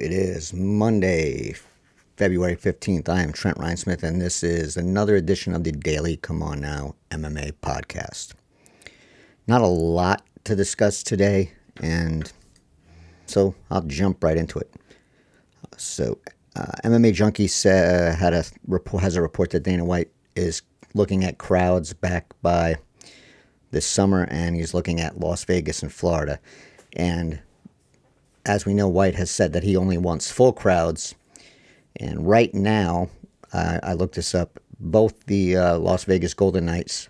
it is Monday, February 15th. I am Trent Reinsmith, and this is another edition of the Daily C'mon Now MMA podcast. Not a lot to discuss today, and so I'll jump right into it. So, uh, MMA Junkie sa- had a report, has a report that Dana White is looking at crowds back by this summer, and he's looking at Las Vegas and Florida. And as we know, White has said that he only wants full crowds. And right now, uh, I looked this up, both the uh, Las Vegas Golden Knights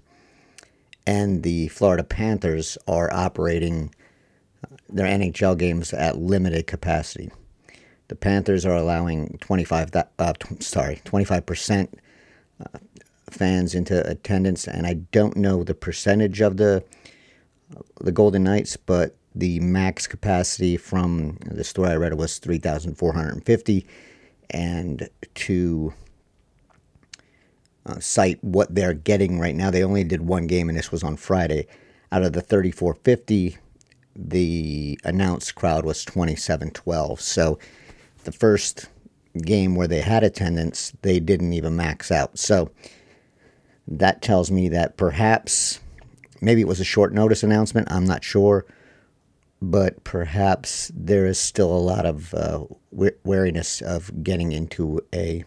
and the Florida Panthers are operating uh, their NHL games at limited capacity. The Panthers are allowing 25, uh, sorry, 25% uh, fans into attendance, and I don't know the percentage of the the Golden Knights, but the max capacity from the story I read was 3,450. And to uh, cite what they're getting right now, they only did one game, and this was on Friday. Out of the 3,450, the announced crowd was 2712. So the first game where they had attendance, they didn't even max out. So that tells me that perhaps maybe it was a short notice announcement. I'm not sure but perhaps there is still a lot of uh, wariness of getting into a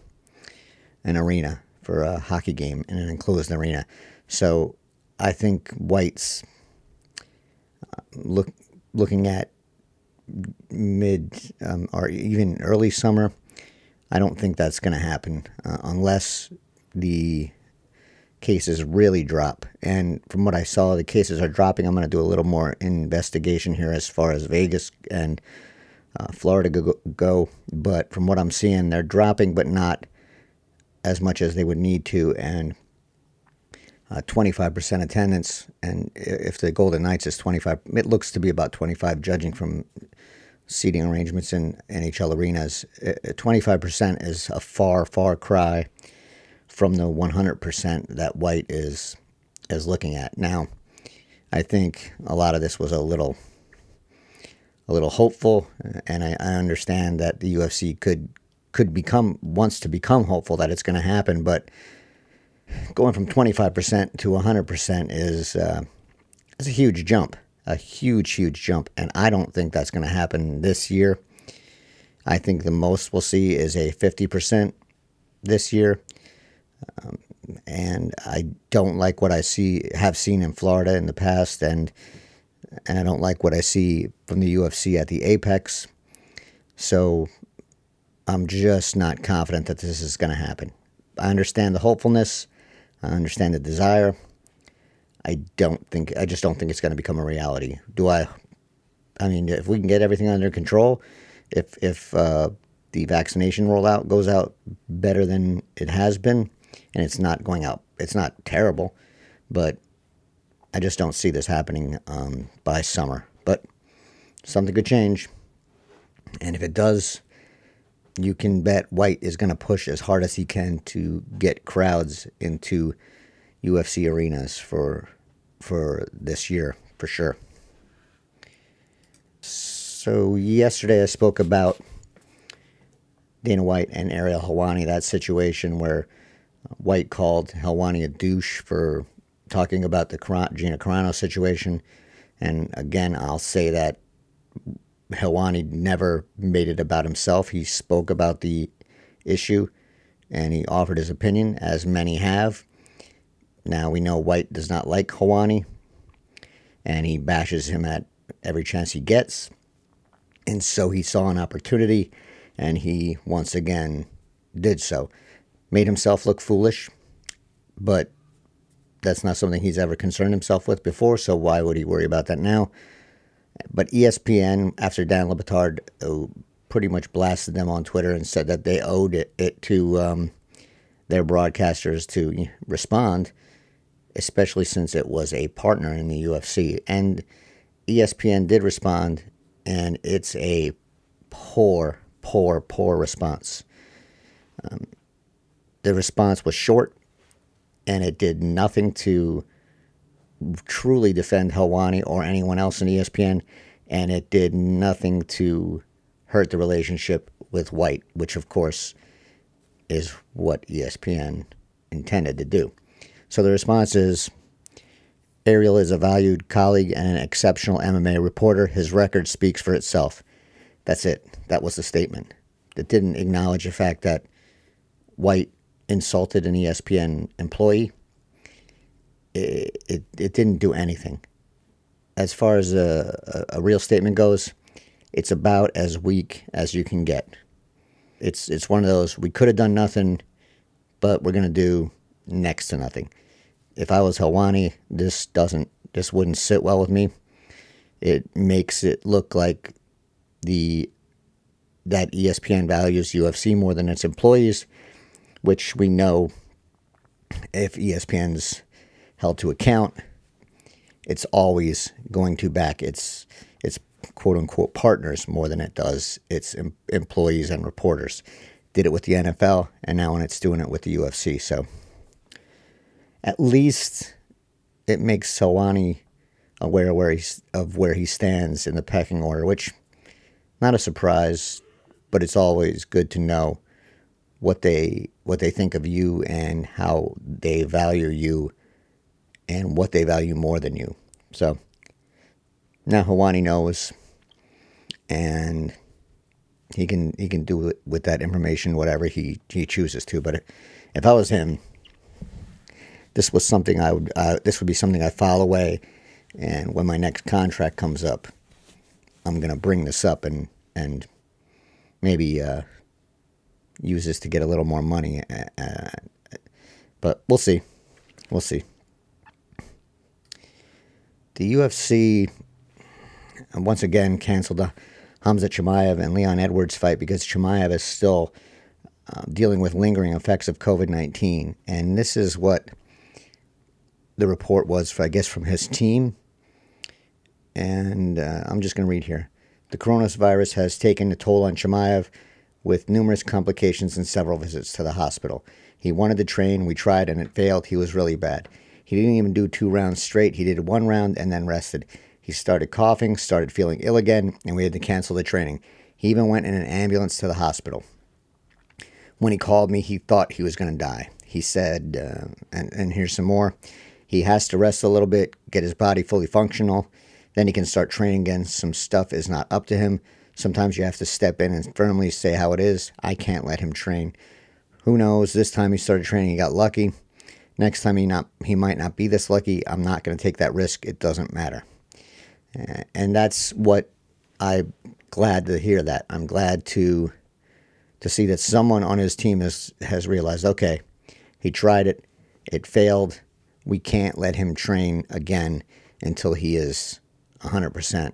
an arena for a hockey game in an enclosed arena. So I think White's uh, look looking at mid um, or even early summer. I don't think that's going to happen uh, unless the cases really drop. And from what I saw, the cases are dropping. I'm going to do a little more investigation here as far as Vegas and uh, Florida go, go. But from what I'm seeing, they're dropping, but not as much as they would need to. And uh, 25% attendance. And if the Golden Knights is 25, it looks to be about 25, judging from seating arrangements in NHL arenas. 25% uh, is a far, far cry from the 100% that White is is looking at. Now, I think a lot of this was a little a little hopeful, and I, I understand that the UFC could could become wants to become hopeful that it's going to happen, but going from 25% to 100% is uh, is a huge jump, a huge huge jump, and I don't think that's going to happen this year. I think the most we'll see is a 50% this year. Um, and I don't like what I see have seen in Florida in the past, and and I don't like what I see from the UFC at the Apex. So I'm just not confident that this is going to happen. I understand the hopefulness, I understand the desire. I don't think I just don't think it's going to become a reality. Do I? I mean, if we can get everything under control, if if uh, the vaccination rollout goes out better than it has been, and it's not going out. It's not terrible, but I just don't see this happening um, by summer. But something could change, and if it does, you can bet White is going to push as hard as he can to get crowds into UFC arenas for for this year for sure. So yesterday I spoke about Dana White and Ariel Helwani, that situation where White called Helwani a douche for talking about the Gina Carano situation. And again, I'll say that Helwani never made it about himself. He spoke about the issue and he offered his opinion, as many have. Now we know White does not like Helwani and he bashes him at every chance he gets. And so he saw an opportunity and he once again did so made himself look foolish, but that's not something he's ever concerned himself with before, so why would he worry about that now? But ESPN, after Dan Le Batard uh, pretty much blasted them on Twitter and said that they owed it, it to um, their broadcasters to respond, especially since it was a partner in the UFC. And ESPN did respond, and it's a poor, poor, poor response. Um, the response was short and it did nothing to truly defend Helwani or anyone else in ESPN, and it did nothing to hurt the relationship with White, which of course is what ESPN intended to do. So the response is Ariel is a valued colleague and an exceptional MMA reporter. His record speaks for itself. That's it. That was the statement. It didn't acknowledge the fact that White insulted an ESPN employee. It, it, it didn't do anything. As far as a, a, a real statement goes, it's about as weak as you can get. It's it's one of those we could have done nothing, but we're gonna do next to nothing. If I was Helwani, this doesn't this wouldn't sit well with me. It makes it look like the that ESPN values UFC more than its employees, which we know if ESPN's held to account, it's always going to back its its quote unquote partners more than it does its em- employees and reporters. Did it with the NFL, and now when it's doing it with the UFC. So at least it makes Helwani aware where he's, of where he stands in the pecking order, which not a surprise, but it's always good to know what they what they think of you and how they value you and what they value more than you. So now Helwani knows and he can he can do with that information whatever he, he chooses to. But if I was him, this was something I would uh, this would be something I file away, and when my next contract comes up, I'm gonna bring this up and and maybe uh, use this to get a little more money. Uh, uh but we'll see, we'll see. The UFC once again canceled the Khamzat Chimaev and Leon Edwards fight because Chimaev is still uh, dealing with lingering effects of COVID 19. And this is what the report was, for, I guess, from his team. And uh, I'm just going to read here. The coronavirus has taken a toll on Chimaev with numerous complications and several visits to the hospital. He wanted to train. We tried and it failed. He was really bad. He didn't even do two rounds straight. He did one round and then rested. He started coughing, started feeling ill again, and we had to cancel the training. He even went in an ambulance to the hospital. When he called me, he thought he was going to die. He said, uh, and, and here's some more he has to rest a little bit, get his body fully functional. Then he can start training again. Some stuff is not up to him. Sometimes you have to step in and firmly say how it is. I can't let him train. Who knows? This time he started training, he got lucky. Next time he not he might not be this lucky. I'm not going to take that risk. It doesn't matter. And that's what I'm glad to hear that. I'm glad to to see that someone on his team has has realized, okay, he tried it, it failed we can't let him train again until he is 100%.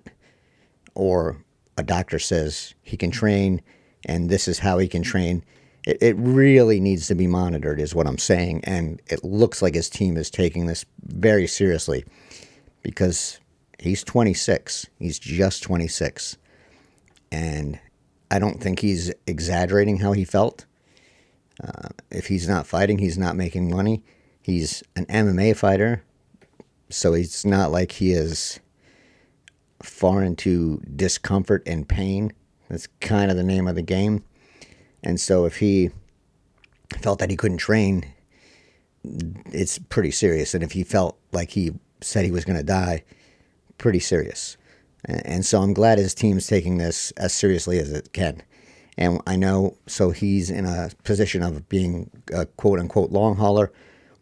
Or a doctor says he can train and this is how he can train. It, it really needs to be monitored, is what I'm saying. And it looks like his team is taking this very seriously because he's 26. He's just 26. And I don't think he's exaggerating how he felt. Uh, if he's not fighting, he's not making money. He's an MMA fighter, so it's not like he is far into discomfort and pain. That's kind of the name of the game. And so if he felt that he couldn't train, it's pretty serious. And if he felt like he said he was going to die, pretty serious. And so I'm glad his team's taking this as seriously as it can. And I know, so he's in a position of being a quote unquote long hauler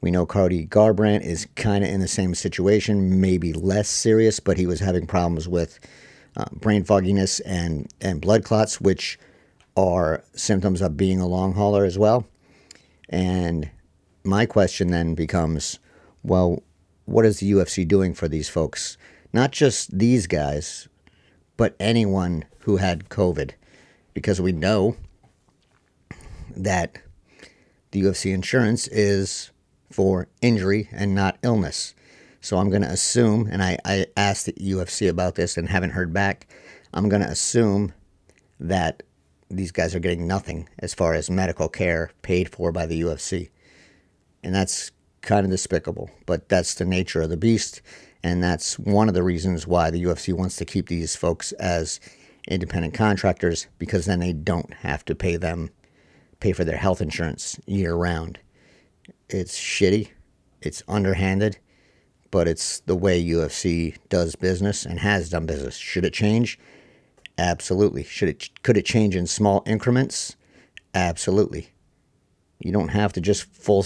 we know Cody Garbrandt is kind of in the same situation, maybe less serious, but he was having problems with uh, brain fogginess and, and blood clots, which are symptoms of being a long hauler as well. And my question then becomes well, what is the UFC doing for these folks? Not just these guys, but anyone who had COVID. Because we know that the UFC insurance is for injury and not illness. So I'm going to assume, and I, I asked the UFC about this and haven't heard back, I'm going to assume that these guys are getting nothing as far as medical care paid for by the UFC. And that's kind of despicable, but that's the nature of the beast. And that's one of the reasons why the UFC wants to keep these folks as independent contractors because then they don't have to pay them pay for their health insurance year round. It's shitty, it's underhanded, but it's the way UFC does business and has done business. Should it change? Absolutely. Should it could it change in small increments? Absolutely. You don't have to just full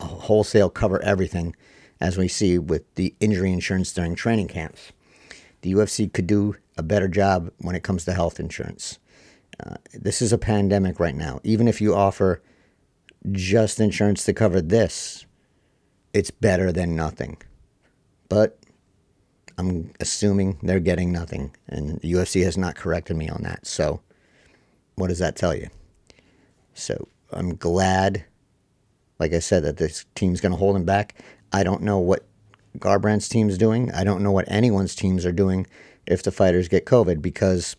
wholesale cover everything as we see with the injury insurance during training camps. The UFC could do a better job when it comes to health insurance. Uh, this is a pandemic right now. Even if you offer just insurance to cover this, it's better than nothing. But I'm assuming they're getting nothing, and the UFC has not corrected me on that. So, what does that tell you? So, I'm glad, like I said, that this team's going to hold him back. I don't know what Garbrandt's team's doing. I don't know what anyone's teams are doing if the fighters get COVID because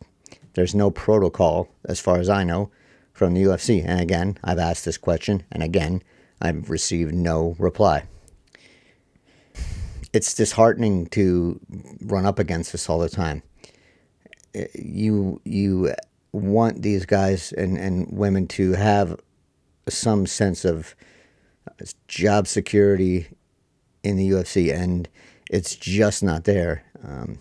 there's no protocol, as far as I know, from the UFC. And again, I've asked this question, and again, I've received no reply. It's disheartening to run up against this all the time. You you want these guys and, and women to have some sense of job security in the UFC, and it's just not there. Um,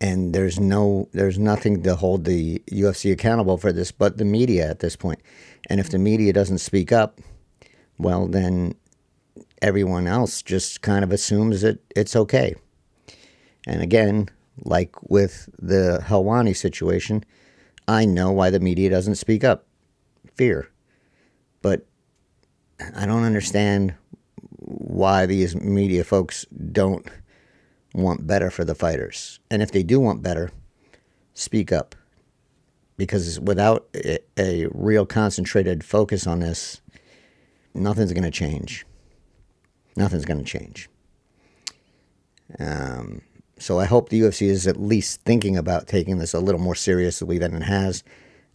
and there's no there's nothing to hold the UFC accountable for this but the media at this point. And if the media doesn't speak up, well then everyone else just kind of assumes that it's okay. And again, like with the Helwani situation, I know why the media doesn't speak up. Fear. But I don't understand why these media folks don't want better for the fighters. And if they do want better, speak up. Because without a, real concentrated focus on this, nothing's going to change. Nothing's going to change. Um, so I hope the UFC is at least thinking about taking this a little more seriously than it has.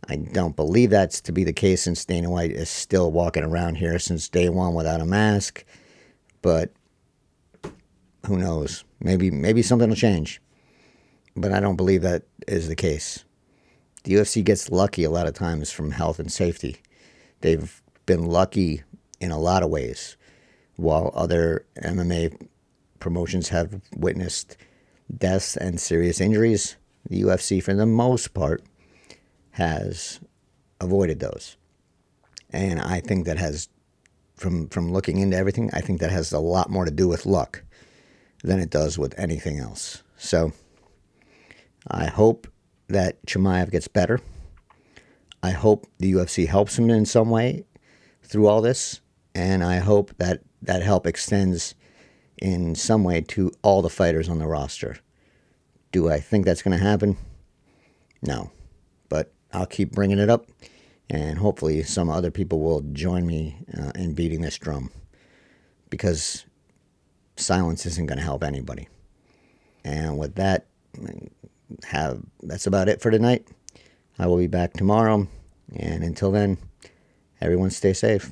I don't believe that's to be the case since Dana White is still walking around here since day one without a mask. But who knows? Maybe maybe something will change. But I don't believe that is the case. The UFC gets lucky a lot of times from health and safety. They've been lucky in a lot of ways, while other MMA promotions have witnessed deaths and serious injuries. The UFC, for the most part, has avoided those. And I think that has, from, from looking into everything, I think that has a lot more to do with luck than it does with anything else. So I hope that Chimaev gets better. I hope the UFC helps him in some way through all this. And I hope that that help extends in some way to all the fighters on the roster. Do I think that's going to happen? No. But I'll keep bringing it up, and hopefully, some other people will join me uh, in beating this drum because silence isn't going to help anybody. And with that, have that's about it for tonight. I will be back tomorrow, and until then, everyone stay safe.